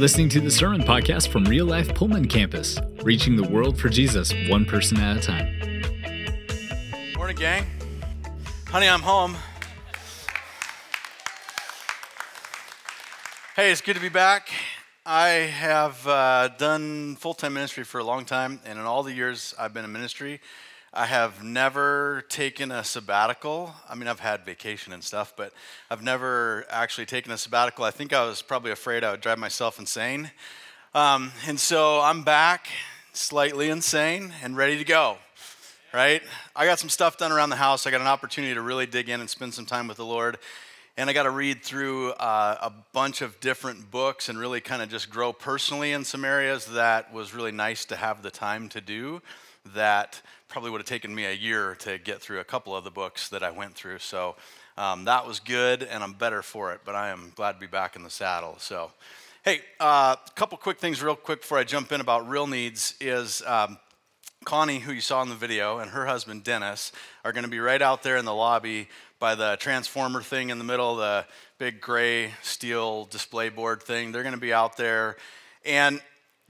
listening to the Sermon Podcast from Real Life Pullman Campus, reaching the world for Jesus one person at a time. Morning, gang. Honey, I'm home. Hey, it's good to be back. I have uh, done full time ministry for a long time, and in all the years I've been in ministry, I have never taken a sabbatical. I mean, I've had vacation and stuff, but I've never actually taken a sabbatical. I think I was probably afraid I would drive myself insane. Um, and so I'm back, slightly insane, and ready to go. Right? I got some stuff done around the house. I got an opportunity to really dig in and spend some time with the Lord. And I got to read through uh, a bunch of different books and really kind of just grow personally in some areas that was really nice to have the time to do that probably would have taken me a year to get through a couple of the books that I went through. So um, that was good, and I'm better for it. But I am glad to be back in the saddle. So, hey, a uh, couple quick things, real quick, before I jump in about real needs is. Um, Connie, who you saw in the video, and her husband Dennis are going to be right out there in the lobby by the transformer thing in the middle, the big gray steel display board thing. They're going to be out there. And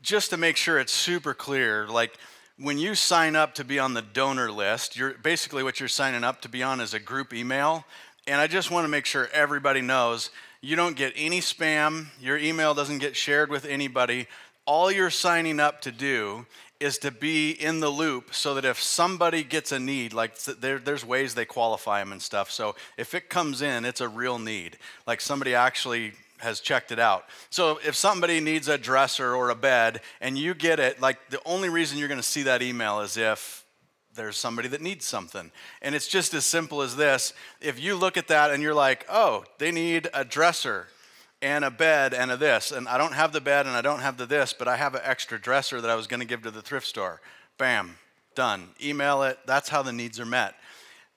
just to make sure it's super clear, like when you sign up to be on the donor list, you're basically what you're signing up to be on is a group email. And I just want to make sure everybody knows you don't get any spam, your email doesn't get shared with anybody. All you're signing up to do is to be in the loop so that if somebody gets a need, like there, there's ways they qualify them and stuff. So if it comes in, it's a real need. Like somebody actually has checked it out. So if somebody needs a dresser or a bed and you get it, like the only reason you're going to see that email is if there's somebody that needs something. And it's just as simple as this. If you look at that and you're like, oh, they need a dresser and a bed and a this, and I don't have the bed and I don't have the this, but I have an extra dresser that I was going to give to the thrift store. Bam, done. Email it. That's how the needs are met.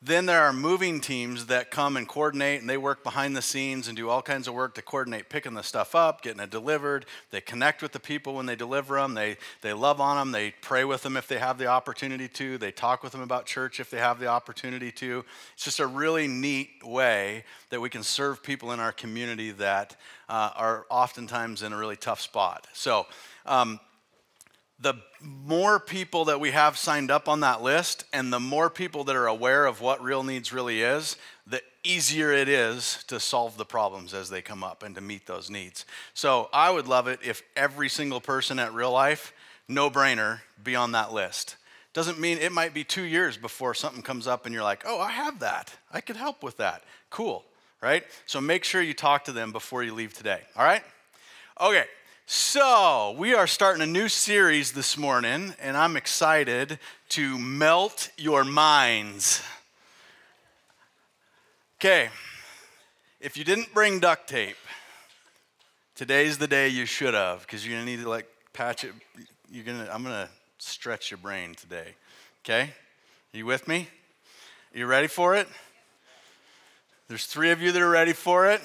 Then there are moving teams that come and coordinate and they work behind the scenes and do all kinds of work to coordinate picking the stuff up, getting it delivered. They connect with the people when they deliver them. They, they love on them. They pray with them if they have the opportunity to. They talk with them about church if they have the opportunity to. It's just a really neat way that we can serve people in our community that uh, are oftentimes in a really tough spot. So, um, the more people that we have signed up on that list and the more people that are aware of what real needs really is, the easier it is to solve the problems as they come up and to meet those needs. So I would love it if every single person at real life, no brainer, be on that list. Doesn't mean it might be two years before something comes up and you're like, oh, I have that. I could help with that. Cool, right? So make sure you talk to them before you leave today, all right? Okay, so, we are starting a new series this morning, and I'm excited to melt your minds. Okay, if you didn't bring duct tape, today's the day you should have, because you're gonna need to like patch it. You're gonna, I'm gonna stretch your brain today. Okay, Are you with me? Are you ready for it? There's three of you that are ready for it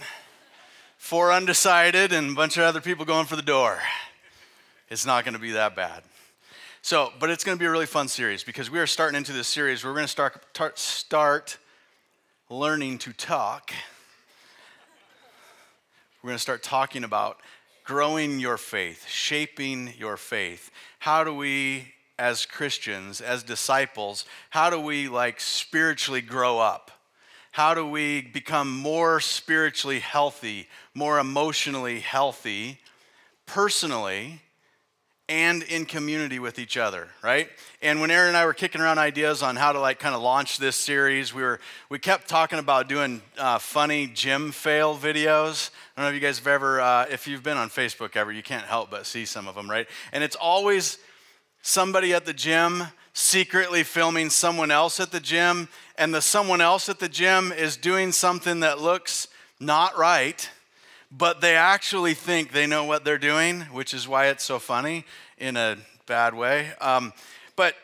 four undecided, and a bunch of other people going for the door. It's not going to be that bad. So, but it's going to be a really fun series because we are starting into this series. We're going to start, start, start learning to talk. We're going to start talking about growing your faith, shaping your faith. How do we, as Christians, as disciples, how do we like spiritually grow up? How do we become more spiritually healthy, more emotionally healthy, personally, and in community with each other, right? And when Aaron and I were kicking around ideas on how to like kind of launch this series, we were we kept talking about doing uh, funny gym fail videos. I don't know if you guys have ever, uh, if you've been on Facebook ever, you can't help but see some of them, right? And it's always somebody at the gym secretly filming someone else at the gym, and the someone else at the gym is doing something that looks not right, but they actually think they know what they're doing, which is why it's so funny in a bad way. Um, but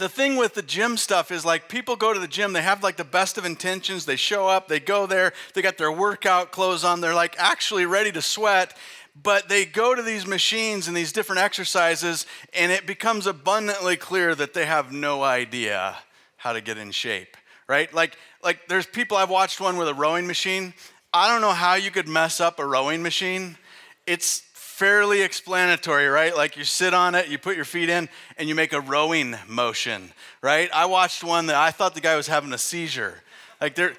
the thing with the gym stuff is like people go to the gym, they have like the best of intentions, they show up, they go there, they got their workout clothes on, they're like actually ready to sweat, but they go to these machines and these different exercises, and it becomes abundantly clear that they have no idea how to get in shape, right? Like, like there's people I've watched one with a rowing machine. I don't know how you could mess up a rowing machine. It's fairly explanatory, right? Like you sit on it, you put your feet in, and you make a rowing motion, right? I watched one that I thought the guy was having a seizure. Like there,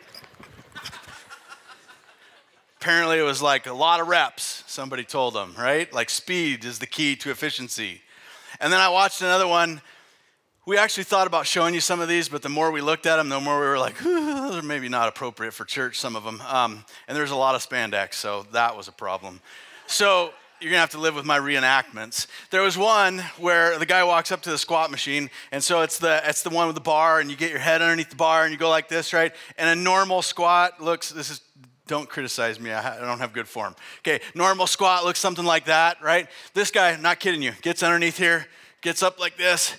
apparently it was like a lot of reps, somebody told them, right? Like speed is the key to efficiency. And then I watched another one. We actually thought about showing you some of these, but the more we looked at them, the more we were like, those are maybe not appropriate for church, some of them. Um, and there's a lot of spandex, so that was a problem. So you're gonna have to live with my reenactments. There was one where the guy walks up to the squat machine, and so it's the it's the one with the bar, and you get your head underneath the bar, and you go like this, right? And a normal squat looks. This is don't criticize me. I don't have good form. Okay, normal squat looks something like that, right? This guy, not kidding you, gets underneath here, gets up like this,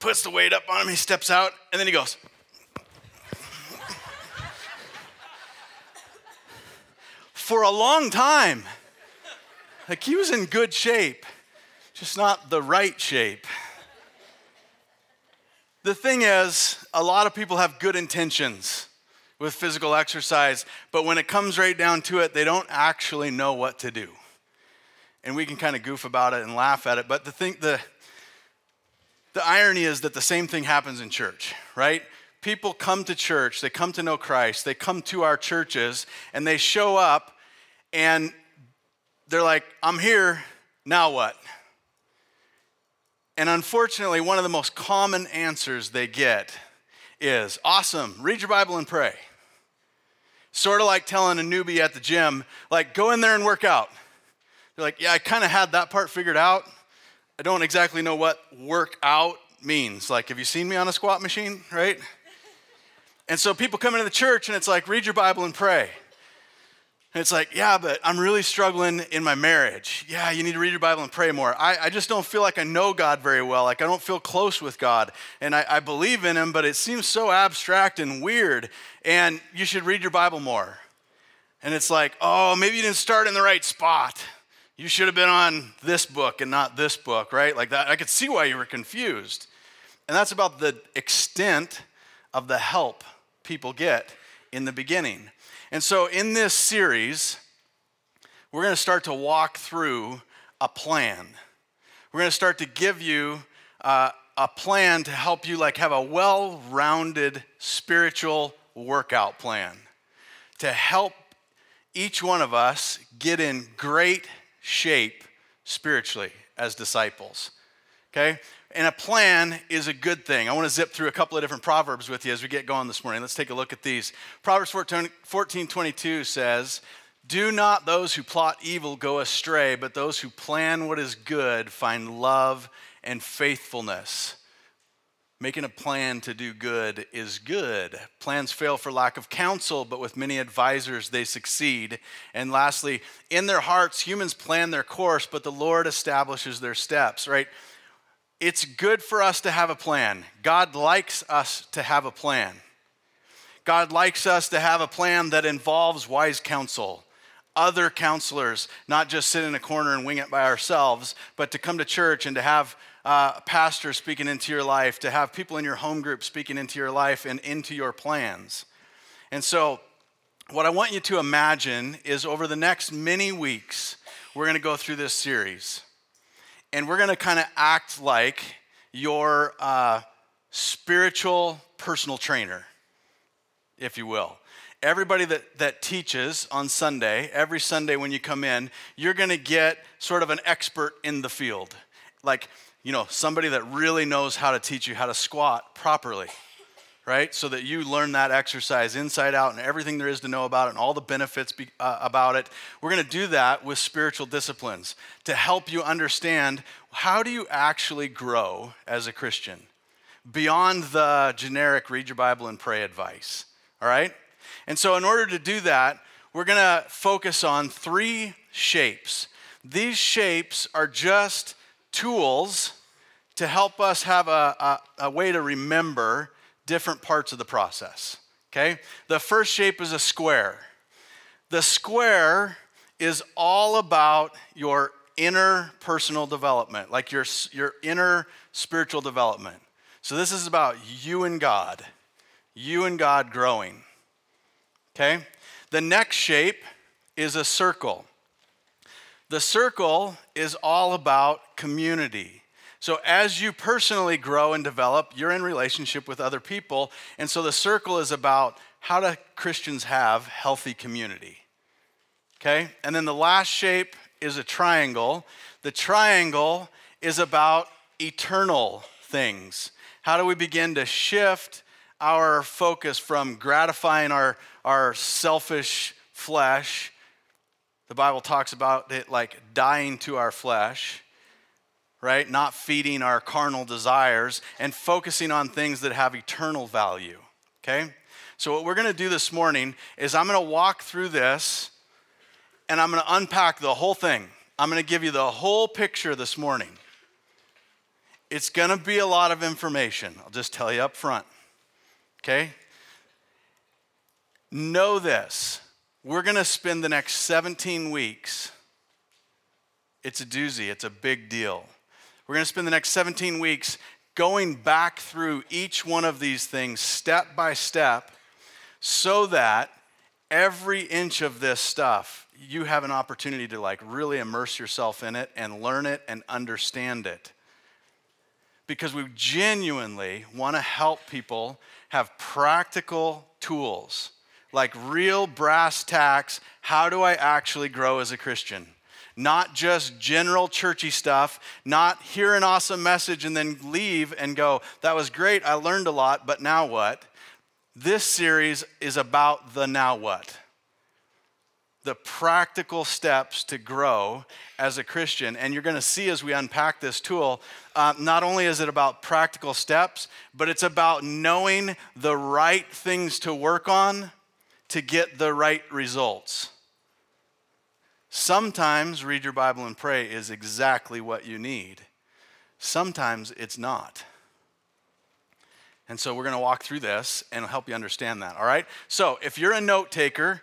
puts the weight up on him, he steps out, and then he goes. For a long time, like he was in good shape, just not the right shape. The thing is, a lot of people have good intentions with physical exercise, but when it comes right down to it, they don't actually know what to do. And we can kind of goof about it and laugh at it, but the thing, the, the irony is that the same thing happens in church, right? People come to church, they come to know Christ, they come to our churches, and they show up, and they're like, I'm here, now what? And unfortunately, one of the most common answers they get is awesome, read your Bible and pray. Sort of like telling a newbie at the gym, like, go in there and work out. They're like, yeah, I kind of had that part figured out. I don't exactly know what work out means. Like, have you seen me on a squat machine, right? And so people come into the church and it's like, read your Bible and pray. And it's like, yeah, but I'm really struggling in my marriage. Yeah, you need to read your Bible and pray more. I, I just don't feel like I know God very well. Like, I don't feel close with God. And I, I believe in Him, but it seems so abstract and weird. And you should read your Bible more. And it's like, oh, maybe you didn't start in the right spot. You should have been on this book and not this book, right? Like that. I could see why you were confused. And that's about the extent of the help people get in the beginning. And so, in this series, we're going to start to walk through a plan. We're going to start to give you uh, a plan to help you like have a well-rounded spiritual workout plan to help each one of us get in great shape spiritually as disciples. Okay? And a plan is a good thing. I want to zip through a couple of different proverbs with you as we get going this morning. Let's take a look at these. Proverbs 14, 14 22 says, Do not those who plot evil go astray, but those who plan what is good find love and faithfulness. Making a plan to do good is good. Plans fail for lack of counsel, but with many advisors they succeed. And lastly, in their hearts, humans plan their course, but the Lord establishes their steps, right? It's good for us to have a plan. God likes us to have a plan. God likes us to have a plan that involves wise counsel, other counselors, not just sit in a corner and wing it by ourselves, but to come to church and to have uh, pastors speaking into your life, to have people in your home group speaking into your life and into your plans. And so, what I want you to imagine is over the next many weeks, we're going to go through this series and we're going to kind of act like your uh, spiritual personal trainer, if you will. Everybody that, that teaches on Sunday, every Sunday when you come in, you're going to get sort of an expert in the field. Like, you know, somebody that really knows how to teach you how to squat properly right? So that you learn that exercise inside out and everything there is to know about it and all the benefits be, uh, about it. We're going to do that with spiritual disciplines to help you understand how do you actually grow as a Christian beyond the generic read your Bible and pray advice, all right? And so, in order to do that, we're going to focus on three shapes. These shapes are just tools to help us have a, a, a way to remember different parts of the process. Okay? The first shape is a square. The square is all about your inner personal development, like your, your inner spiritual development. So this is about you and God, you and God growing. Okay? The next shape is a circle. The circle is all about community. So, as you personally grow and develop, you're in relationship with other people. And so, the circle is about how do Christians have healthy community? Okay? And then the last shape is a triangle. The triangle is about eternal things. How do we begin to shift our focus from gratifying our, our selfish flesh? The Bible talks about it like dying to our flesh, right? Not feeding our carnal desires and focusing on things that have eternal value, okay? So, what we're gonna do this morning is I'm gonna walk through this and I'm gonna unpack the whole thing. I'm gonna give you the whole picture this morning. It's to be a lot of information. I'll just tell you up front. Okay? Know this. We're going to spend the next 17 weeks. It's a doozy, it's a big deal. We're going to spend the next 17 weeks going back through each one of these things step by step so that every inch of this stuff you have an opportunity to like really immerse yourself in it and learn it and understand it because we genuinely want to help people have practical tools, like real brass tacks. How do I actually grow as a Christian? Not just general churchy stuff, not hear an awesome message and then leave and go, that was great, I learned a lot, but now what? This series is about the now what the practical steps to grow as a Christian. And you're going to see as we unpack this tool, uh, not only is it about practical steps, but it's about knowing the right things to work on to get the right results. Sometimes read your Bible and pray is exactly what you need, sometimes it's not. And so we're going to walk through this and help you understand that, all right? So if you're a note taker,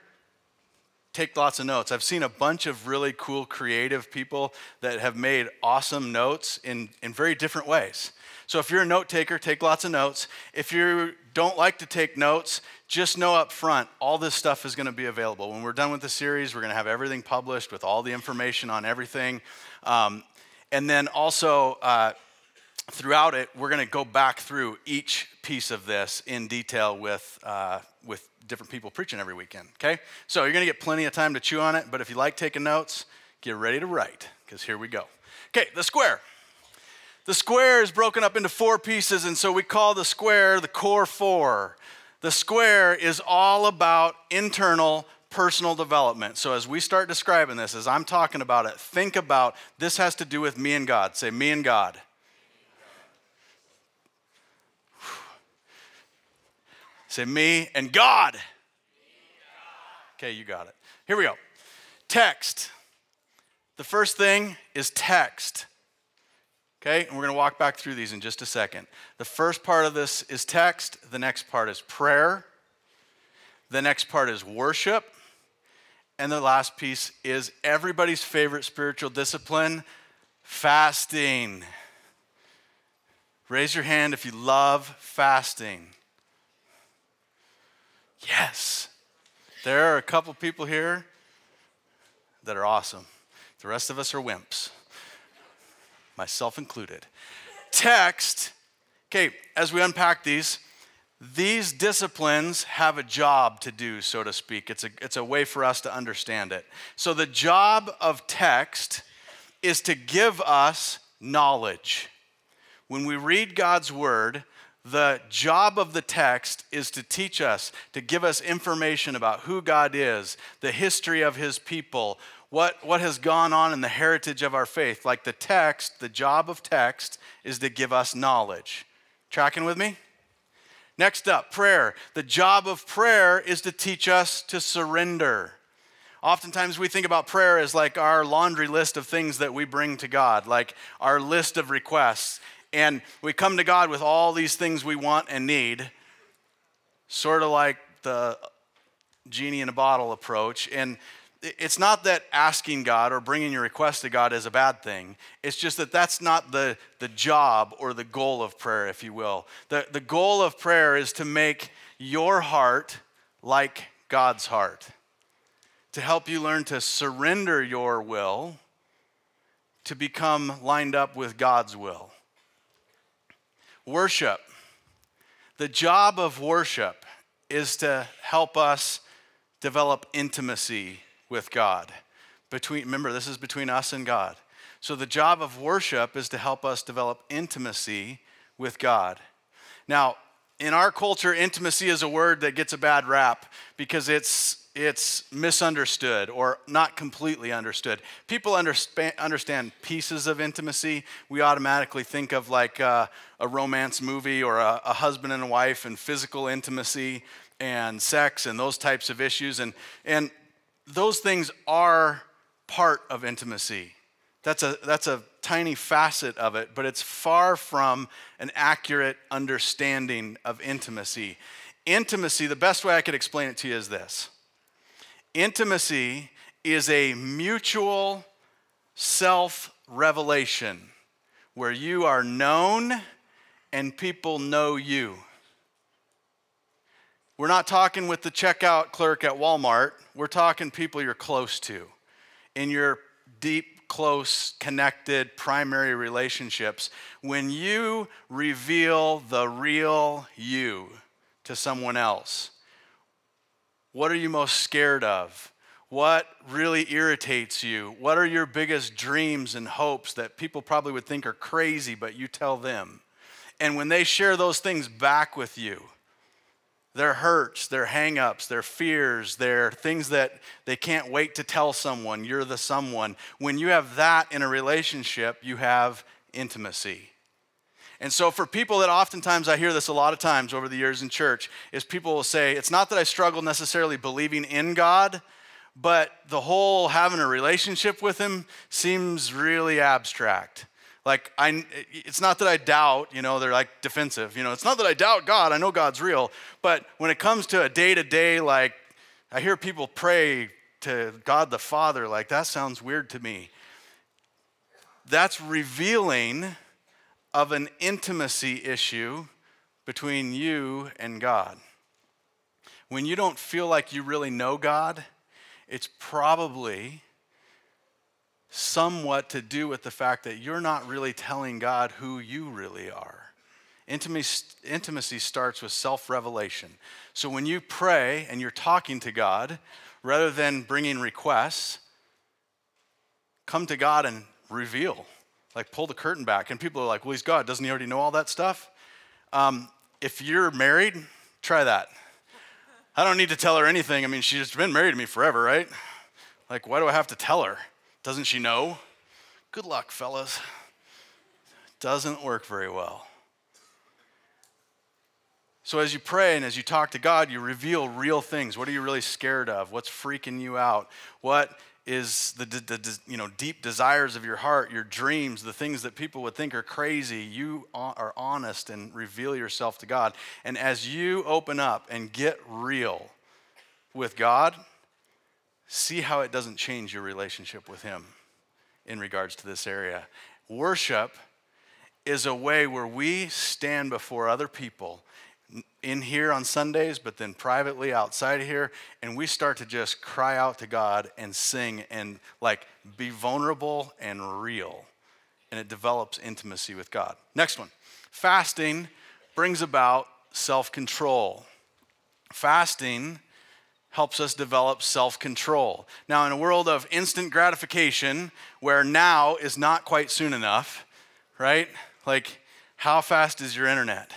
take lots of notes. I've seen a bunch of really cool, creative people that have made awesome notes in, in very different ways. So if you're a note taker, take lots of notes. If you don't like to take notes, just know up front, all this stuff is going to be available. When we're done with the series, we're going to have everything published with all the information on everything. Um, and then also, uh, throughout it, we're going to go back through each piece of this in detail with, uh, with different people preaching every weekend, okay? So you're going to get plenty of time to chew on it, but if you like taking notes, get ready to write, because here we go. Okay, the square. The square is broken up into four pieces, and so we call the square the core four. The square is all about internal personal development. So as we start describing this, as I'm talking about it, think about this has to do with me and God. Say, me and God. Say me and God. Okay, you got it. Here we go. Text. The first thing is text. Okay, and we're going to walk back through these in just a second. The first part of this is text, the next part is prayer, the next part is worship, and the last piece is everybody's favorite spiritual discipline fasting. Raise your hand if you love fasting. Yes. There are a couple people here that are awesome. The rest of us are wimps, myself included. Text, okay, as we unpack these, these disciplines have a job to do, so to speak. It's a, it's a way for us to understand it. So, the job of text is to give us knowledge. When we read God's word, the job of the text is to teach us, to give us information about who God is, the history of his people, what, what has gone on in the heritage of our faith. Like the text, the job of text is to give us knowledge. Tracking with me? Next up, prayer. The job of prayer is to teach us to surrender. Oftentimes we think about prayer as like our laundry list of things that we bring to God, like our list of requests. And we come to God with all these things we want and need, sort of like the genie in a bottle approach. And it's not that asking God or bringing your request to God is a bad thing. It's just that that's not the, the job or the goal of prayer, if you will. The, the goal of prayer is to make your heart like God's heart, to help you learn to surrender your will to become lined up with God's will. Worship. The job of worship is to help us develop intimacy with God. Between, remember, this is between us and God. So the job of worship is to help us develop intimacy with God. Now, in our culture, intimacy is a word that gets a bad rap because it's it's misunderstood or not completely understood. People understand pieces of intimacy. We automatically think of like a, a romance movie or a, a, husband and a wife and physical intimacy and sex and those types of issues. And, and those things are part of intimacy. That's a, that's a tiny facet of it, but it's far from an accurate understanding of intimacy. Intimacy, the best way I could explain it to you is this intimacy is a mutual self revelation where you are known and people know you. We're not talking with the checkout clerk at Walmart. We're talking people you're close to in your deep, close, connected primary relationships. When you reveal the real you to someone else, what are you most scared of? What really irritates you? What are your biggest dreams and hopes that people probably would think are crazy, but you tell them? And when they share those things back with you, their hurts, their hangups, their fears, their things that they can't wait to tell someone, you're the someone. When you have that in a relationship, you have intimacy. And so, for people that oftentimes I hear this a lot of times over the years in church, is people will say, It's not that I struggle necessarily believing in God, but the whole having a relationship with Him seems really abstract. Like, I, it's not that I doubt, you know, they're like defensive. You know, it's not that I doubt God, I know God's real. But when it comes to a day to day, like, I hear people pray to God the Father, like, that sounds weird to me. That's revealing of an intimacy issue between you and God. When you don't feel like you really know God, it's probably somewhat to do with the fact that you're not really telling God who you really are. Intimacy, starts with self revelation. So when you pray and you're talking to God, rather than bringing requests, come to God and reveal. Like pull the curtain back. And people are like, well, he's God. Doesn't he already know all that stuff? Um, if you're married, try that. I don't need to tell her anything. I mean, she's been married to me forever, right? Like, why do I have to tell her? Doesn't she know? Good luck, fellas. Doesn't work very well. So, as you pray and as you talk to God, you reveal real things. What are you really scared of? What's freaking you out? What is the, the, the, you know, deep desires of your heart, your dreams, the things that people would think are crazy? You are honest and reveal yourself to God. And as you open up and get real with God, see how it doesn't change your relationship with Him in regards to this area. Worship is a way where we stand before other people in here on Sundays, but then privately outside here, and we start to just cry out to God and sing and like be vulnerable and real. And it develops intimacy with God. Next one fasting brings about self control. Fasting helps us develop self control. Now, in a world of instant gratification, where now is not quite soon enough, right? Like, how fast is your internet?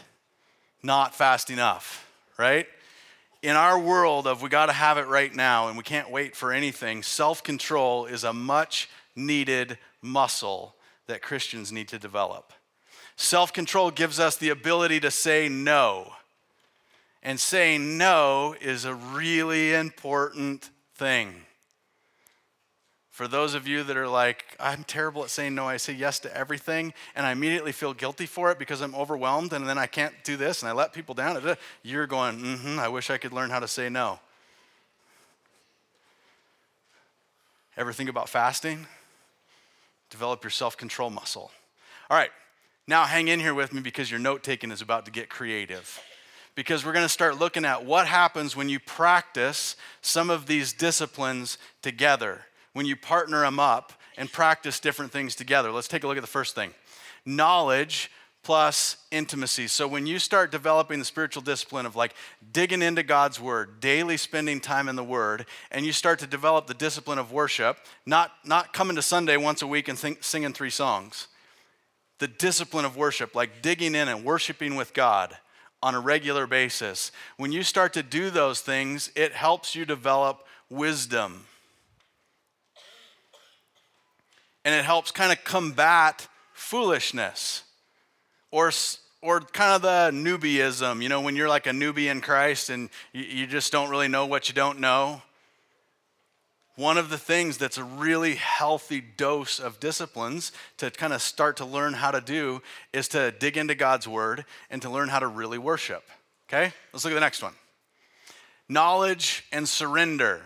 Not fast enough, right? In our world of we got to have it right now and we can't wait for anything, self control is a much needed muscle that Christians need to develop. Self control gives us the ability to say no and saying no is a really important thing. For those of you that are like, I'm terrible at saying no, I say yes to everything, and I immediately feel guilty for it because I'm overwhelmed, and then I can't do this, and I let people down. You're going, mm hmm, I wish I could learn how to say no. Ever think about fasting? Develop your self control muscle. All right, now hang in here with me because your note taking is about to get creative because we're going to start looking at what happens when you practice some of these disciplines together, when you partner them up and practice different things together. Let's take a look at the first thing knowledge plus intimacy. So when you start developing the spiritual discipline of like digging into God's word, daily spending time in the word, and you start to develop the discipline of worship, not not coming to Sunday once a week and sing, singing three songs. The discipline of worship, like digging in and worshiping with God on a regular basis. When you start to do those things, it helps you develop wisdom. And it helps kind of combat foolishness or or kind of the newbieism, you know, when you're like a newbie in Christ and you, you, just don't really know what you don't know. One of the things that's a really healthy dose of disciplines to kind of start to learn how to do is to dig into God's word and to learn how to really worship. Okay? Let's look at the next one. Knowledge and surrender,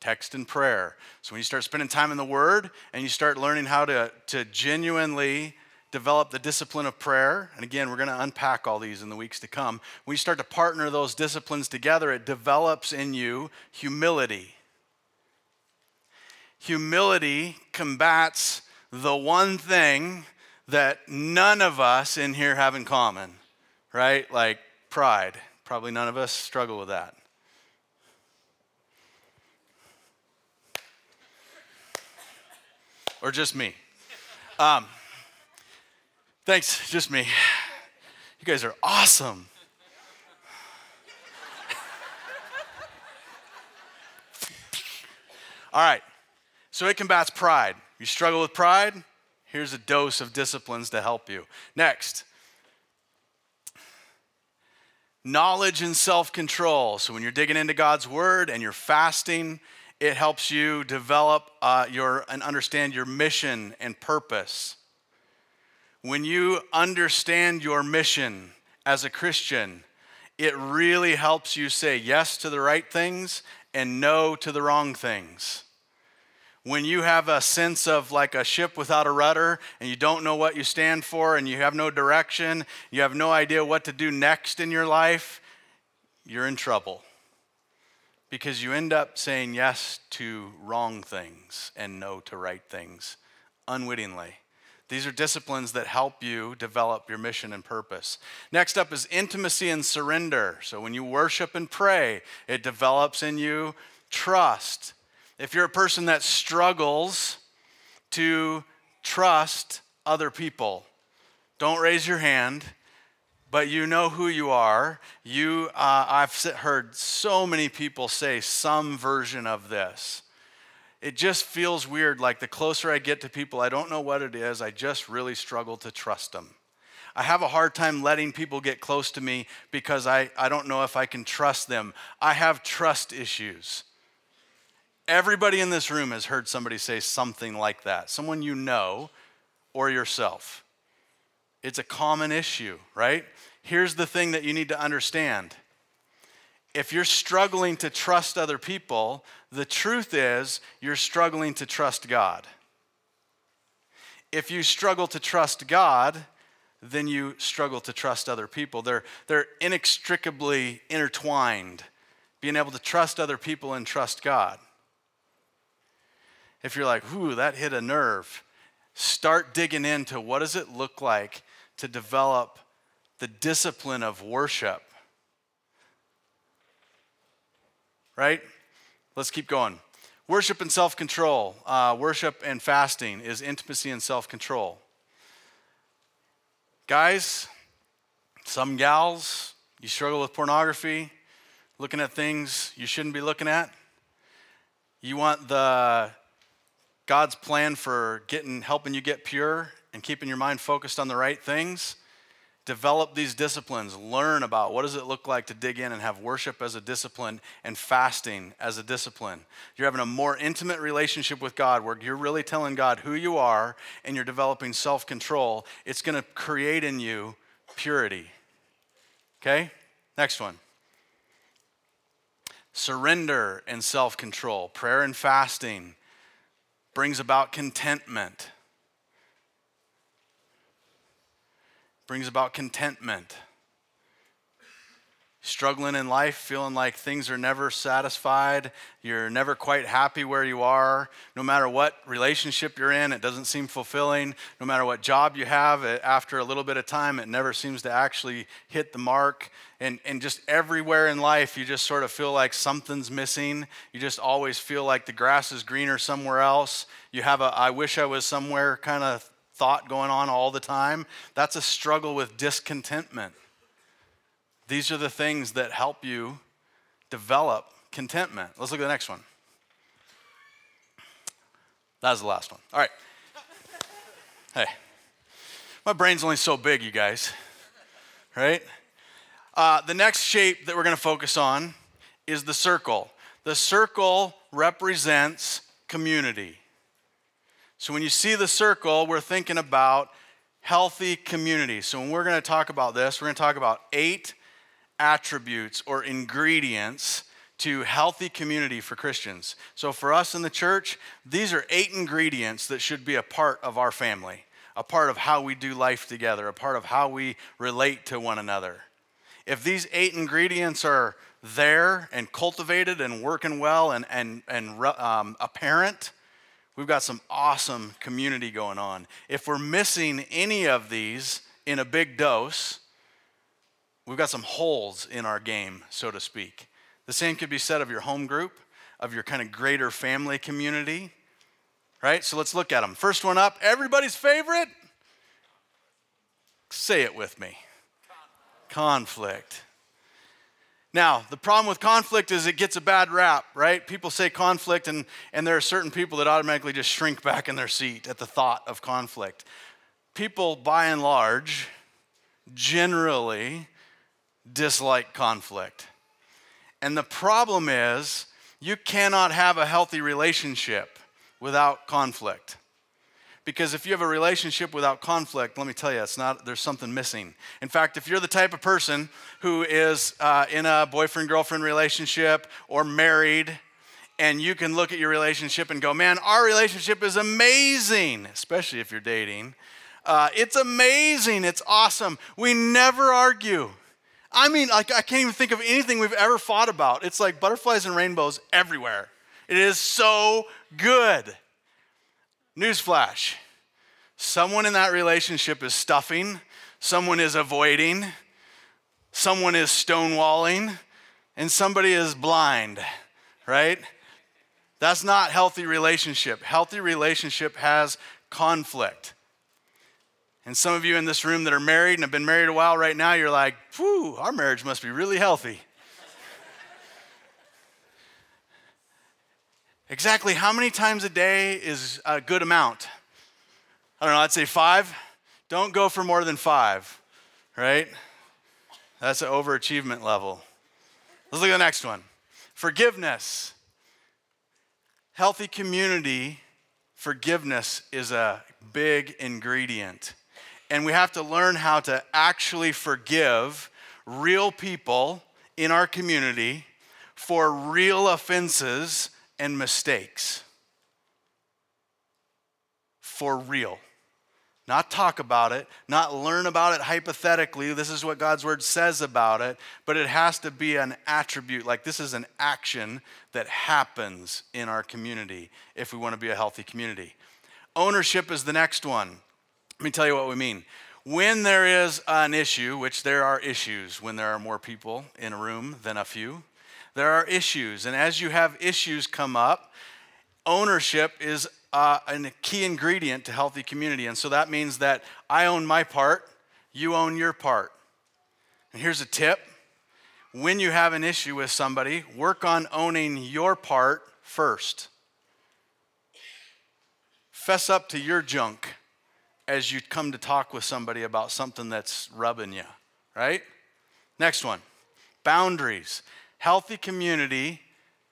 text and prayer. So when you start spending time in the word and you start learning how to, to genuinely develop the discipline of prayer, and again, we're going to unpack all these in the weeks to come. When you start to partner those disciplines together, it develops in you humility. Humility combats the one thing that none of us in here have in common, right? Like pride. Probably none of us struggle with that. Or just me. Um, Thanks, just me. You guys are awesome. All right, so it combats pride. You struggle with pride? Here's a dose of disciplines to help you. Next, knowledge and self control. So when you're digging into God's word and you're fasting, it helps you develop uh, your and understand your mission and purpose. When you understand your mission as a Christian, it really helps you say yes to the right things and no to the wrong things. When you have a sense of like a ship without a rudder and you don't know what you stand for and you have no direction, you have no idea what to do next in your life, you're in trouble. Because you end up saying yes to wrong things and no to right things unwittingly. These are disciplines that help you develop your mission and purpose. Next up is intimacy and surrender. So when you worship and pray, it develops in you trust. If you're a person that struggles to trust other people, don't raise your hand, but you know who you are. You, uh, I've heard so many people say some version of this it just feels weird. Like the closer I get to people, I don't know what it is. I just really struggle to trust them. I have a hard time letting people get close to me because I, I don't know if I can trust them. I have trust issues. Everybody in this room has heard somebody say something like that, someone you know or yourself. It's a common issue, right? Here's the thing that you need to understand if you're struggling to trust other people, the truth is you're struggling to trust God. If you struggle to trust God, then you struggle to trust other people. They're, they're inextricably intertwined, being able to trust other people and trust God. If you're like, ooh, that hit a nerve, start digging into what does it look like to develop the discipline of worship right? Let's keep going. Worship and self control. Uh, worship and fasting is intimacy and self control. Guys, some gals, you struggle with pornography, looking at things you shouldn't be looking at. You want the God's plan for getting helping you get pure and keeping your mind focused on the right things develop these disciplines. Learn about what does it look like to dig in and have worship as a discipline and fasting as a discipline. You're having a more intimate relationship with god where you're really telling god who you are and you're developing self-control. It's going to create in you purity. Okay? Next one. Surrender and self-control. Prayer and fasting brings about contentment brings about contentment. Struggling in life, feeling like things are never satisfied, you're never quite happy where you are, no matter what relationship you're in, it doesn't seem fulfilling, no matter what job you have, after a little bit of time, it never seems to actually hit the mark. And, and just everywhere in life, you just sort of feel like something's missing. You just always feel like the grass is greener somewhere else. You have a I wish I was somewhere kind of thought going on all the time. That's a struggle with discontentment. These are the things that help you develop contentment. Let's look at the next one. That was the last one. All right. Hey, my brain's only so big, you guys, right? Uh, the next shape that we're going to focus on is the circle. The circle represents community. So when you see the circle, we're thinking about healthy community. So when we're going to talk about this, we're going to talk about eight attributes or ingredients to healthy community for Christians. So, for us in the church, these are eight ingredients that should be a part of our family, a part of how we do life together, a part of how we relate to one another. If these eight ingredients are there and cultivated and working well and, and, and um, apparent, we've got some awesome community going on. If we're missing any of these in a big dose, we've got some holes in our game, so to speak. The same could be said of your home group, of your kind of greater family community, right? So let's look at them. First one up, everybody's favorite. Say it with me conflict. Now, the problem with conflict is it gets a bad rap, right? People say conflict, and, and there are certain people that automatically just shrink back in their seat at the thought of conflict. People, by and large, generally dislike conflict. And the problem is, you cannot have a healthy relationship without conflict. Because if you have a relationship without conflict, let me tell you, it's not, there's something missing. In fact, if you're the type of person who is uh, in a boyfriend girlfriend relationship or married, and you can look at your relationship and go, man, our relationship is amazing, especially if you're dating. Uh, it's amazing, it's awesome. We never argue. I mean, like, I can't even think of anything we've ever fought about. It's like butterflies and rainbows everywhere. It is so good. Newsflash someone in that relationship is stuffing, someone is avoiding, someone is stonewalling, and somebody is blind, right? That's not healthy relationship. Healthy relationship has conflict. And some of you in this room that are married and have been married a while right now, you're like, whew, our marriage must be really healthy. exactly how many times a day is a good amount? I don't know, I'd say five. Don't go for more than five, right? That's an overachievement level. Let's look at the next one forgiveness. Healthy community, forgiveness is a big ingredient. And we have to learn how to actually forgive real people in our community for real offenses and mistakes. For real. Not talk about it, not learn about it hypothetically. This is what God's word says about it, but it has to be an attribute. Like this is an action that happens in our community if we want to be a healthy community. Ownership is the next one. Let me tell you what we mean. When there is an issue, which there are issues when there are more people in a room than a few, there are issues. And as you have issues come up, ownership is uh, a key ingredient to healthy community. And so that means that I own my part, you own your part. And here's a tip when you have an issue with somebody, work on owning your part first. Fess up to your junk as you come to talk with somebody about something that's rubbing you, right? Next one boundaries. Healthy community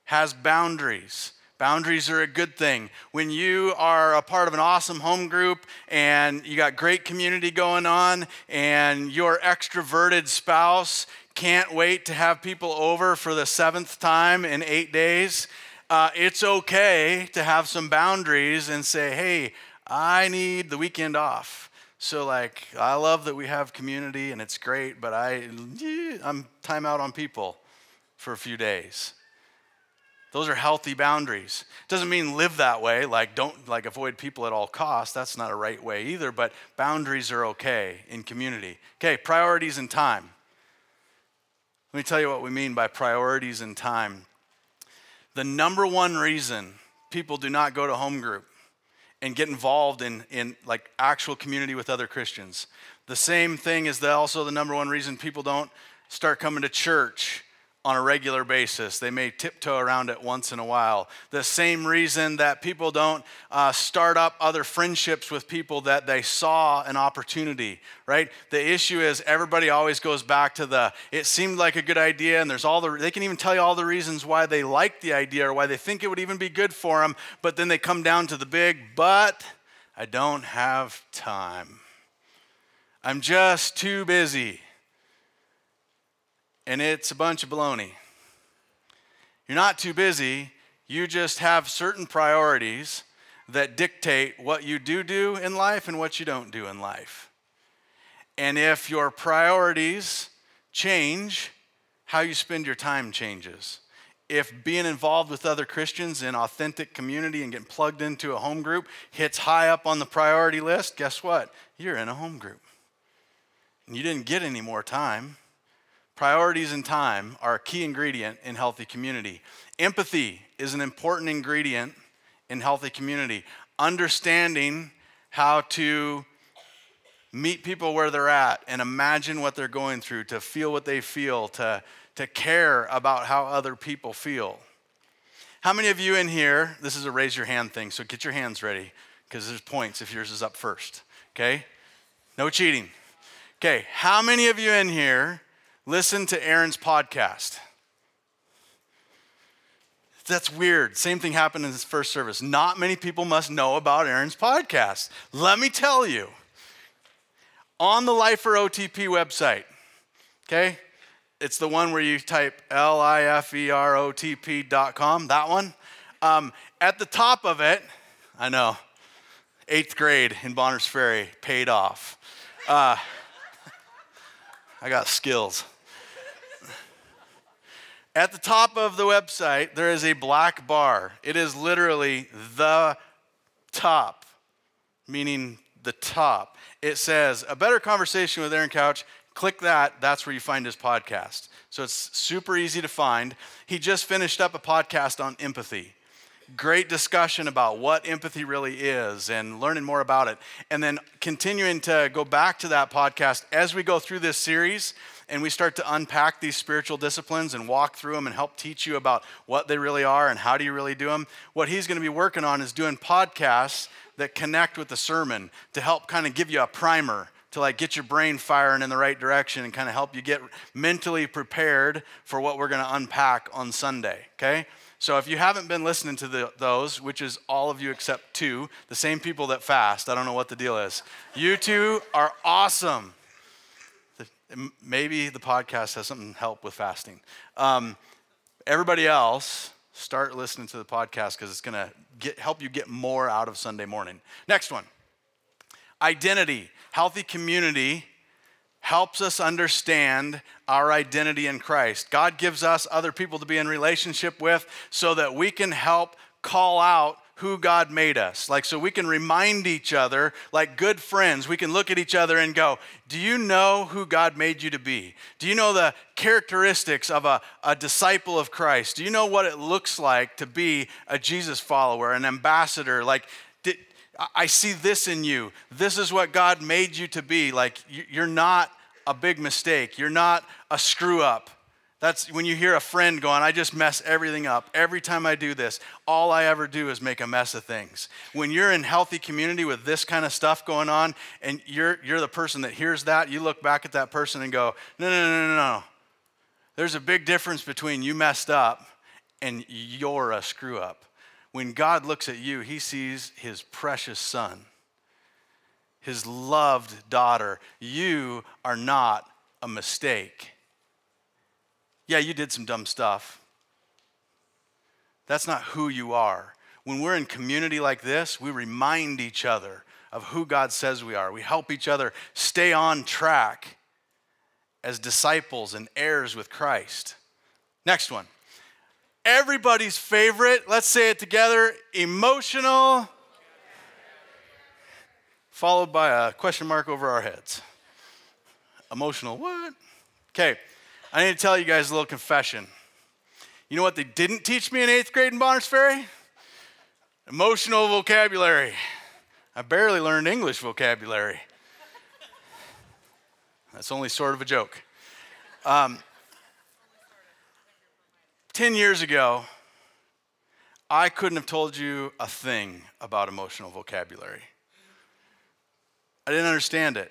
has boundaries. Boundaries are a good thing. When you are a part of an awesome home group and you got great community going on, and your extroverted spouse can't wait to have people over for the seventh time in eight days, uh, it's okay to have some boundaries and say, hey, I need the weekend off. So like I love that we have community and it's great, but I I'm time out on people for a few days. Those are healthy boundaries. Doesn't mean live that way, like don't like avoid people at all costs. That's not a right way either, but boundaries are okay in community. Okay, priorities and time. Let me tell you what we mean by priorities and time. The number one reason people do not go to home group and get involved in, in like actual community with other Christians. The same thing is the, also the number one reason people don't start coming to church on a regular basis. They may tiptoe around it once in a while. The same reason that people don't uh, start up other friendships with people that they saw an opportunity, right? The issue is everybody always goes back to the, it seemed like a good idea, and there's all the, they can even tell you all the reasons why they like the idea or why they think it would even be good for them, but then they come down to the big, but I don't have time. I'm just too busy and it's a bunch of baloney. You're not too busy, you just have certain priorities that dictate what you do do in life and what you don't do in life. And if your priorities change, how you spend your time changes. If being involved with other Christians in authentic community and getting plugged into a home group hits high up on the priority list, guess what? You're in a home group. And you didn't get any more time. Priorities and time are a key ingredient in healthy community. Empathy is an important ingredient in healthy community. Understanding how to meet people where they're at and imagine what they're going through, to feel what they feel, to, to care about how other people feel. How many of you in here, this is a raise your hand thing, so get your hands ready because there's points if yours is up first, okay? No cheating. Okay, how many of you in here listen to Aaron's podcast. That's weird. Same thing happened in his first service. Not many people must know about Aaron's podcast. Let me tell you. On the Lifer OTP website, okay? It's the one where you type L I F E R O T P dot com, that one. Um, at the top of it, I know, eighth grade in Bonners Ferry paid off. Uh, I got skills. At the top of the website, there is a black bar. It is literally the top, meaning the top. It says, A Better Conversation with Aaron Couch. Click that, that's where you find his podcast. So it's super easy to find. He just finished up a podcast on empathy. Great discussion about what empathy really is and learning more about it. And then continuing to go back to that podcast as we go through this series and we start to unpack these spiritual disciplines and walk through them and help teach you about what they really are and how do you really do them, what he's going to be working on is doing podcasts that connect with the sermon to help kind of give you a primer to like get your brain firing in the right direction and kind of help you get mentally prepared for what we're going to unpack on Sunday, okay? So if you haven't been listening to the, those, which is all of you except two, the same people that fast, I don't know what the deal is. You two are awesome. Maybe the podcast has something to help with fasting. Um, everybody else, start listening to the podcast because it's going to help you get more out of Sunday morning. Next one identity. Healthy community helps us understand our identity in Christ. God gives us other people to be in relationship with so that we can help call out who God made us. Like, so we can remind each other, like good friends, we can look at each other and go, Do you know who God made you to be? Do you know the characteristics of a, a disciple of Christ? Do you know what it looks like to be a Jesus follower, an ambassador? Like, did, I see this in you. This is what God made you to be. Like, you're not a big mistake, you're not a screw up. That's when you hear a friend going, I just mess everything up. Every time I do this, all I ever do is make a mess of things. When you're in healthy community with this kind of stuff going on, and you're, you're the person that hears that, you look back at that person and go, no, no, no, no, no. There's a big difference between you messed up and you're a screw up. When God looks at you, he sees his precious son, his loved daughter. You are not a mistake yeah, you did some dumb stuff. That's not who you are. When we're in community like this, we remind each other of who God says we are. We help each other stay on track as disciples and heirs with Christ. Next one. Everybody's favorite, let's say it together emotional, followed by a question mark over our heads. Emotional, what? Okay, I need to tell you guys a little confession. You know what they didn't teach me in eighth grade in Bonners Ferry? Emotional vocabulary. I barely learned English vocabulary. That's only sort of a joke. Um, 10 years ago, I couldn't have told you a thing about emotional vocabulary. I didn't understand it.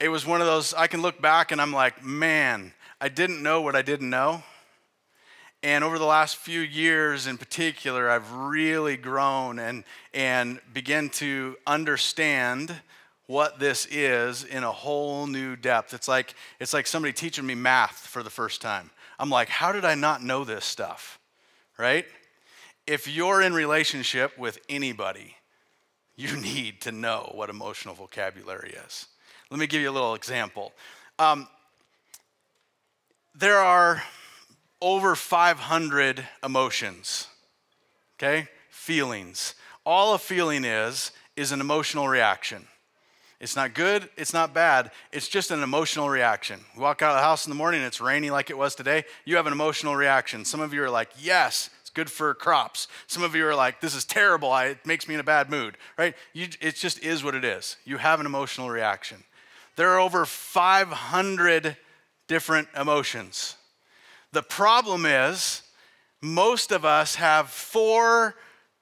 It was one of those, I can look back and I'm like, man, I didn't know what I didn't know. And over the last few years in particular, I've really grown and, and begin to understand what this is in a whole new depth. It's like, it's like somebody teaching me math for the first time. I'm like, how did I not know this stuff? Right? If you're in relationship with anybody, you need to know what emotional vocabulary is. Let me give you a little example. Um, there are over 500 emotions, okay? Feelings. All a feeling is, is an emotional reaction. It's not good, it's not bad, it's just an emotional reaction. You walk out of the house in the morning, it's rainy like it was today, you have an emotional reaction. Some of you are like, yes, it's good for crops. Some of you are like, this is terrible, I, it makes me in a bad mood, right? You, it just is what it is. You have an emotional reaction. There are over 500 different emotions. The problem is, most of us have four,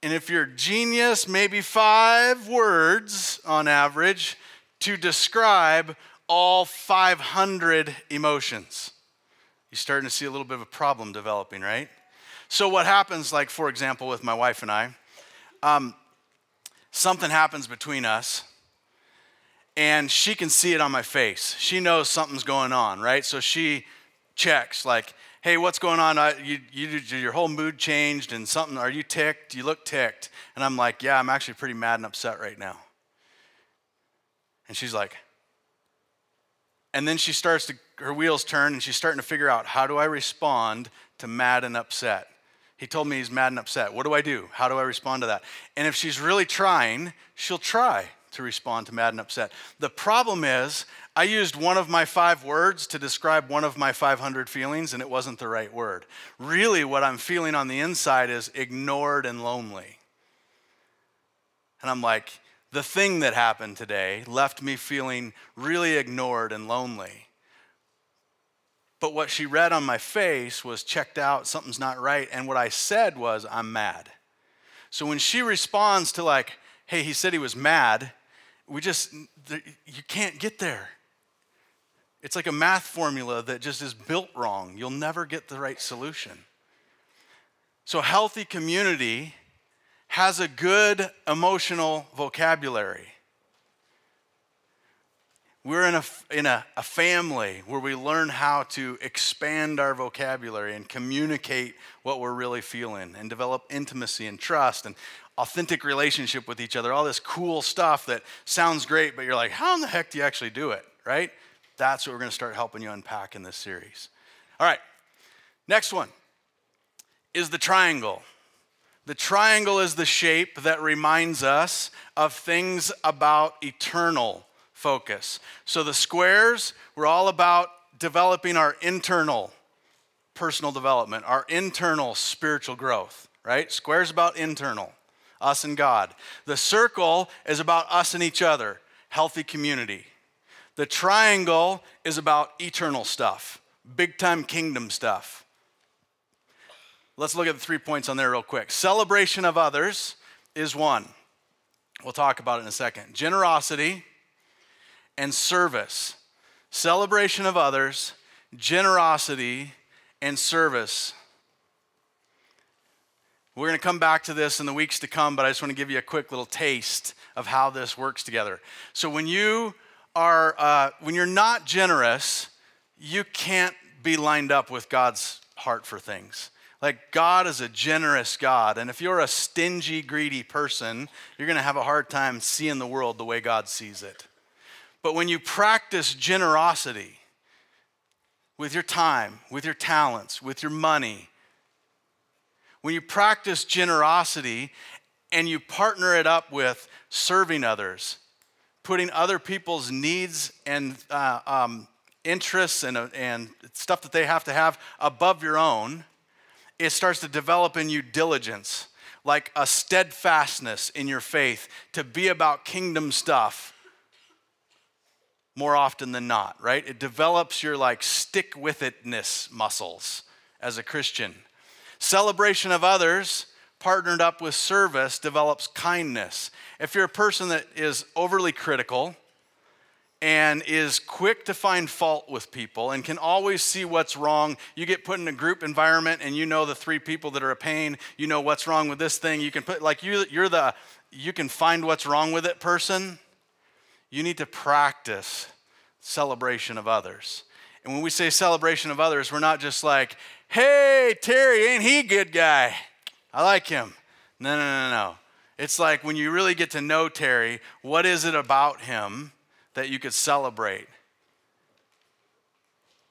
and if you're genius, maybe five words on average to describe all 500 emotions. You're starting to see a little bit of a problem developing, right? So, what happens, like, for example, with my wife and I, um, something happens between us, and she can see it on my face. She knows something's going on, right? So, she checks, like, hey, what's going on? I, you, you, your whole mood changed and something, are you ticked? You look ticked. And I'm like, yeah, I'm actually pretty mad and upset right now. And she's like, and then she starts to, her wheels turn and she's starting to figure out, how do I respond to mad and upset? He told me he's mad and upset. What do I do? How do I respond to that? And if she's really trying, she'll try to respond to mad and upset. The problem is, I used one of my five words to describe one of my 500 feelings, and it wasn't the right word. Really, what I'm feeling on the inside is ignored and lonely. And I'm like, the thing that happened today left me feeling really ignored and lonely. But what she read on my face was checked out, something's not right. And what I said was, I'm mad. So when she responds to, like, hey, he said he was mad, we just, you can't get there. It's like a math formula that just is built wrong. You'll never get the right solution. So, healthy community has a good emotional vocabulary. We're in, a, in a, a family where we learn how to expand our vocabulary and communicate what we're really feeling and develop intimacy and trust and authentic relationship with each other, all this cool stuff that sounds great, but you're like, how in the heck do you actually do it, right? That's what we're going to start helping you unpack in this series. All right, next one is the triangle. The triangle is the shape that reminds us of things about eternal focus. So the squares, we're all about developing our internal personal development, our internal spiritual growth, right? Squares about internal us and God. The circle is about us and each other, healthy community. The triangle is about eternal stuff, big time kingdom stuff. Let's look at the three points on there real quick. Celebration of others is one. We'll talk about it in a second. Generosity and service. Celebration of others, generosity, and service. We're going to come back to this in the weeks to come, but I just want to give you a quick little taste of how this works together. So when you are, uh, when you're not generous, you can't be lined up with God's heart for things. Like, God is a generous God. And if you're a stingy, greedy person, you're going to have a hard time seeing the world the way God sees it. But when you practice generosity with your time, with your talents, with your money, when you practice generosity and you partner it up with serving others, putting other people's needs and uh, um, interests and, uh, and stuff that they have to have above your own, it starts to develop in you diligence, like a steadfastness in your faith to be about kingdom stuff more often than not, right? It develops your like stick with itness muscles as a Christian. Celebration of others partnered up with service develops kindness. If you're a person that is overly critical, and is quick to find fault with people and can always see what's wrong. You get put in a group environment and you know the three people that are a pain. You know what's wrong with this thing. You can put, like, you, you're the, you can find what's wrong with it person. You need to practice celebration of others. And when we say celebration of others, we're not just like, hey, Terry, ain't he a good guy? I like him. No, no, no, no. It's like when you really get to know Terry, what is it about him? that you could celebrate.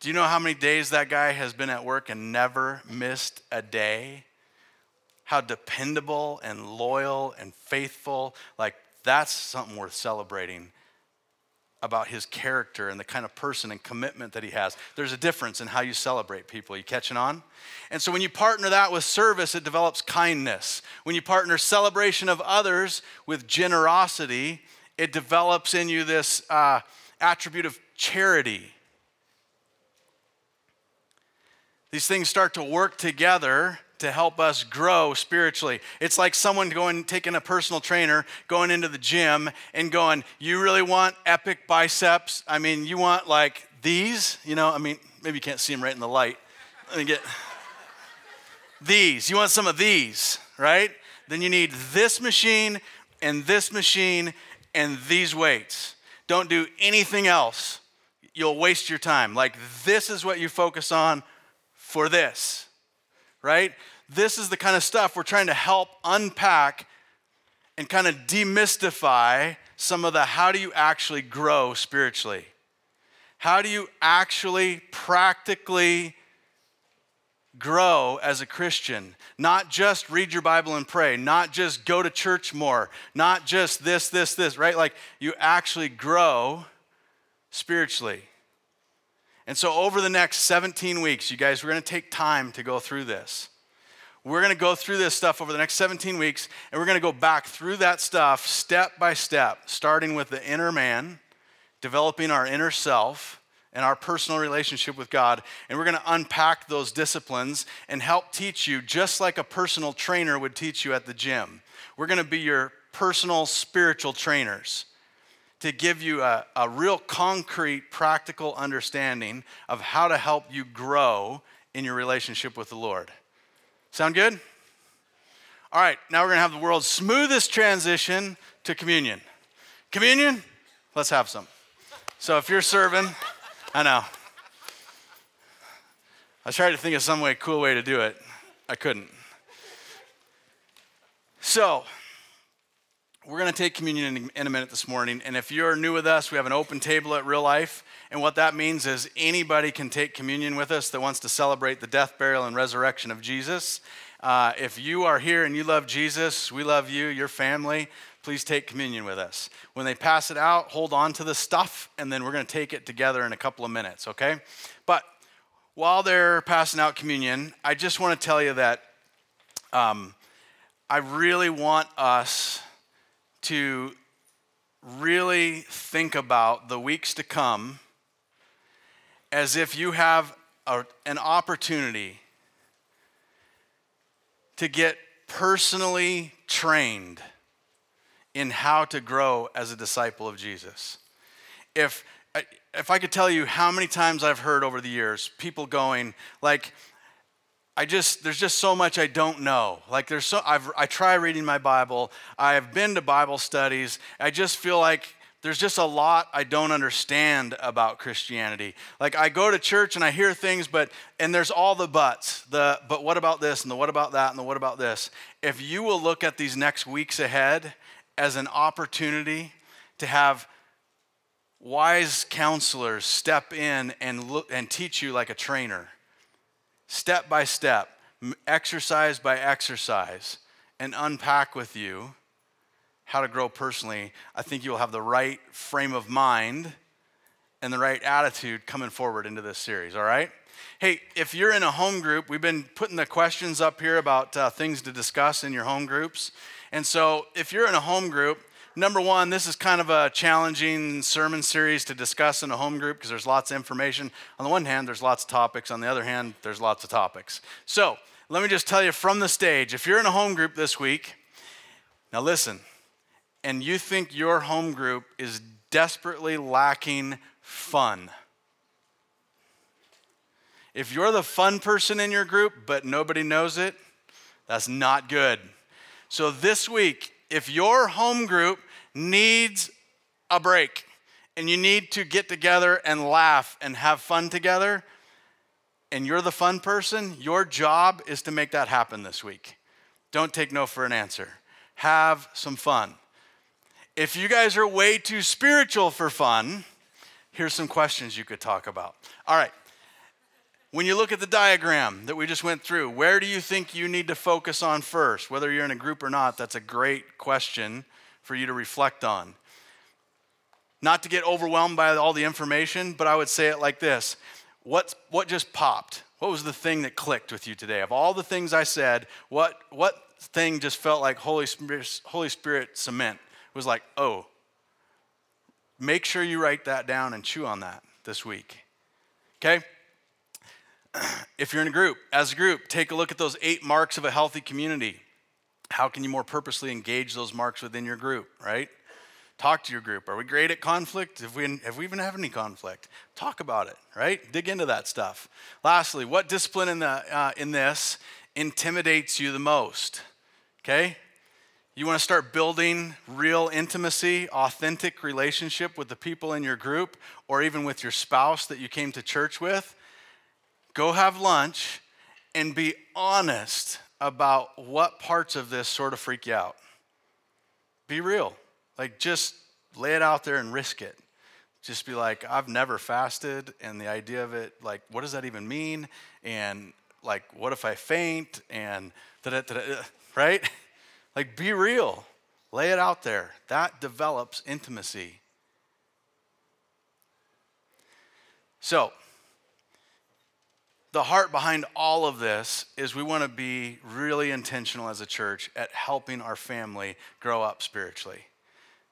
Do you know how many days that guy has been at work and never missed a day? How dependable and loyal and faithful. Like, that's something worth celebrating about his character and the kind of person and commitment that he has. There's a difference in how you celebrate people. You catching on? And so when you partner that with service, it develops kindness. When you partner celebration of others with generosity, it develops in you this uh, attribute of charity. These things start to work together to help us grow spiritually. It's like someone going, taking a personal trainer, going into the gym and going, You really want epic biceps? I mean, you want like these? You know, I mean, maybe you can't see them right in the light. Let me get these. You want some of these, right? Then you need this machine and this machine and these weights. Don't do anything else. You'll waste your time. Like, this is what you focus on for this, right? This is the kind of stuff we're trying to help unpack and kind of demystify some of the how do you actually grow spiritually? How do you actually practically grow as a Christian. Not just read your Bible and pray, not just go to church more, not just this, this, this, right? Like you actually grow spiritually. And so, over the next 17 weeks, you guys, we're going to take time to go through this. We're going to go through this stuff over the next 17 weeks, and we're going to go back through that stuff step by step, starting with the inner man, developing our inner self and our personal relationship with God. And we're going to unpack those disciplines and help teach you, just like a personal trainer would teach you at the gym. We're going to be your personal spiritual trainers to give you a, a real concrete, practical understanding of how to help you grow in your relationship with the Lord. Sound good? All right, now we're going to have the world's smoothest transition to communion. Communion? Let's have some. So if you're serving, I know. I tried to think of some way, cool way to do it. I couldn't. So, we're going to take communion in, a minute this morning. And if you're new with us, we have an open table at Real Life. And what that means is anybody can take communion with us that wants to celebrate the death, burial, and resurrection of Jesus. Uh, if you are here and you love Jesus, we love you, your family please take communion with us. When they pass it out, hold on to the stuff, and then we're going to take it together in a couple of minutes, okay? But while they're passing out communion, I just want to tell you that um, I really want us to really think about the weeks to come as if you have a, an opportunity to get personally trained in how to grow as a disciple of Jesus. If, if I could tell you how many times I've heard over the years people going, like, I just, there's just so much I don't know. Like, there's so, I've, I try reading my Bible, I've been to Bible studies, I just feel like there's just a lot I don't understand about Christianity. Like I go to church and I hear things, but and there's all the buts. The but what about this and the what about that and the what about this? If you will look at these next weeks ahead as an opportunity to have wise counselors step in and look and teach you like a trainer, step by step, exercise by exercise, and unpack with you how to grow personally, I think you'll have the right frame of mind and the right attitude coming forward into this series, all right? Hey, if you're in a home group, we've been putting the questions up here about uh, things to discuss in your home groups. And so if you're in a home group, number one, this is kind of a challenging sermon series to discuss in a home group because there's lots of information. On the one hand, there's lots of topics. On the other hand, there's lots of topics. So let me just tell you from the stage if you're in a home group this week, now listen, and you think your home group is desperately lacking fun. If you're the fun person in your group, but nobody knows it, that's not good. So this week, if your home group needs a break and you need to get together and laugh and have fun together, and you're the fun person, your job is to make that happen this week. Don't take no for an answer. Have some fun. If you guys are way too spiritual for fun, here's some questions you could talk about. All right. When you look at the diagram that we just went through, where do you think you need to focus on first? Whether you're in a group or not, that's a great question for you to reflect on. Not to get overwhelmed by all the information, but I would say it like this what, what just popped? What was the thing that clicked with you today? Of all the things I said, what, what thing just felt like Holy Spirit, Holy Spirit cement? was like, oh, make sure you write that down and chew on that this week. Okay? If you're in a group, as a group, take a look at those eight marks of a healthy community. How can you more purposely engage those marks within your group, right? Talk to your group. Are we great at conflict? Have we, have we even have any conflict? Talk about it, right? Dig into that stuff. Lastly, what discipline in, the, uh, in this intimidates you the most? Okay? You want to start building real intimacy, authentic relationship with the people in your group or even with your spouse that you came to church with? Go have lunch and be honest about what parts of this sort of freak you out. Be real. Like, just lay it out there and risk it. Just be like, I've never fasted, and the idea of it, like, what does that even mean? And, like, what if I faint? And, right? Like, be real, lay it out there. That develops intimacy. So, the heart behind all of this is we want to be really intentional as a church at helping our family grow up spiritually,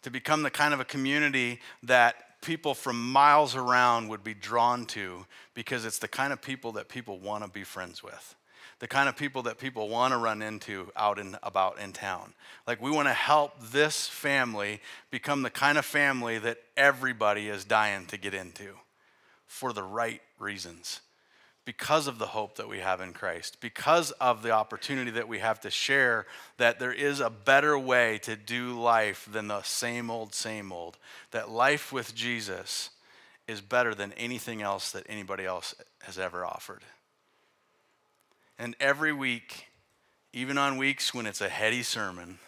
to become the kind of a community that people from miles around would be drawn to because it's the kind of people that people want to be friends with the kind of people that people want to run into out and about in town. Like, we want to help this family become the kind of family that everybody is dying to get into for the right reasons. Because of the hope that we have in Christ, because of the opportunity that we have to share that there is a better way to do life than the same old, same old. That life with Jesus is better than anything else that anybody else has ever offered. And every week, even on weeks when it's a heady sermon,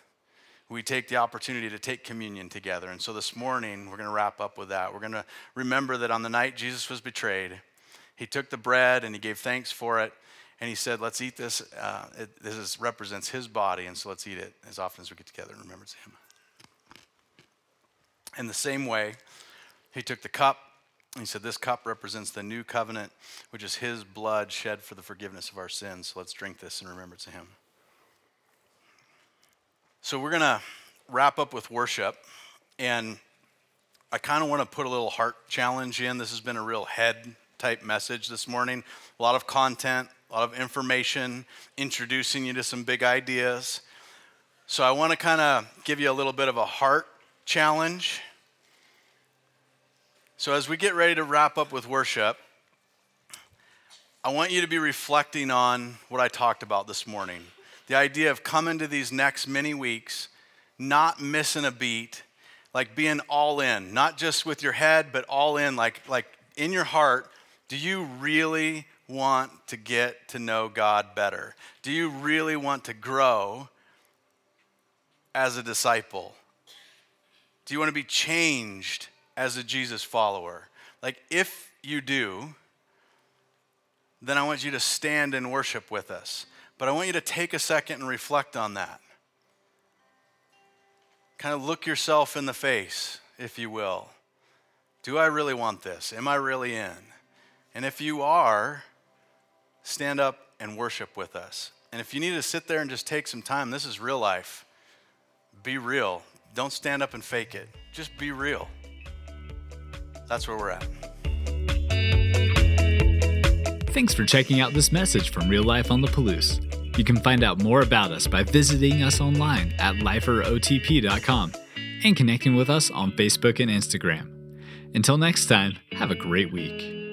we take the opportunity to take communion together. And so this morning, we're going to wrap up with that. We're going to remember that on the night Jesus was betrayed, he took the bread and he gave thanks for it. And he said, Let's eat this. Uh, it, this is, represents his body, and so let's eat it as often as we get together and remember him. In the same way, he took the cup and he said, This cup represents the new covenant, which is his blood shed for the forgiveness of our sins. So let's drink this in remembrance of him. So we're going to wrap up with worship. And I kind of want to put a little heart challenge in. This has been a real head type message this morning. A lot of content, a lot of information, introducing you to some big ideas. So I want to kind of give you a little bit of a heart challenge so, as we get ready to wrap up with worship, I want you to be reflecting on what I talked about this morning. The idea of coming to these next many weeks, not missing a beat, like being all in, not just with your head, but all in, like, like in your heart, do you really want to get to know God better? Do you really want to grow as a disciple? Do you want to be changed as a Jesus follower? Like, if you do, then I want you to stand and worship with us. But I want you to take a second and reflect on that. Kind of look yourself in the face, if you will. Do I really want this? Am I really in? And if you are, stand up and worship with us. And if you need to sit there and just take some time, this is real life. Be real. Don't stand up and fake it. Just be real. That's where we're at. Thanks for checking out this message from Real Life on the Palouse. You can find out more about us by visiting us online at liferotp.com and connecting with us on Facebook and Instagram. Until next time, have a great week.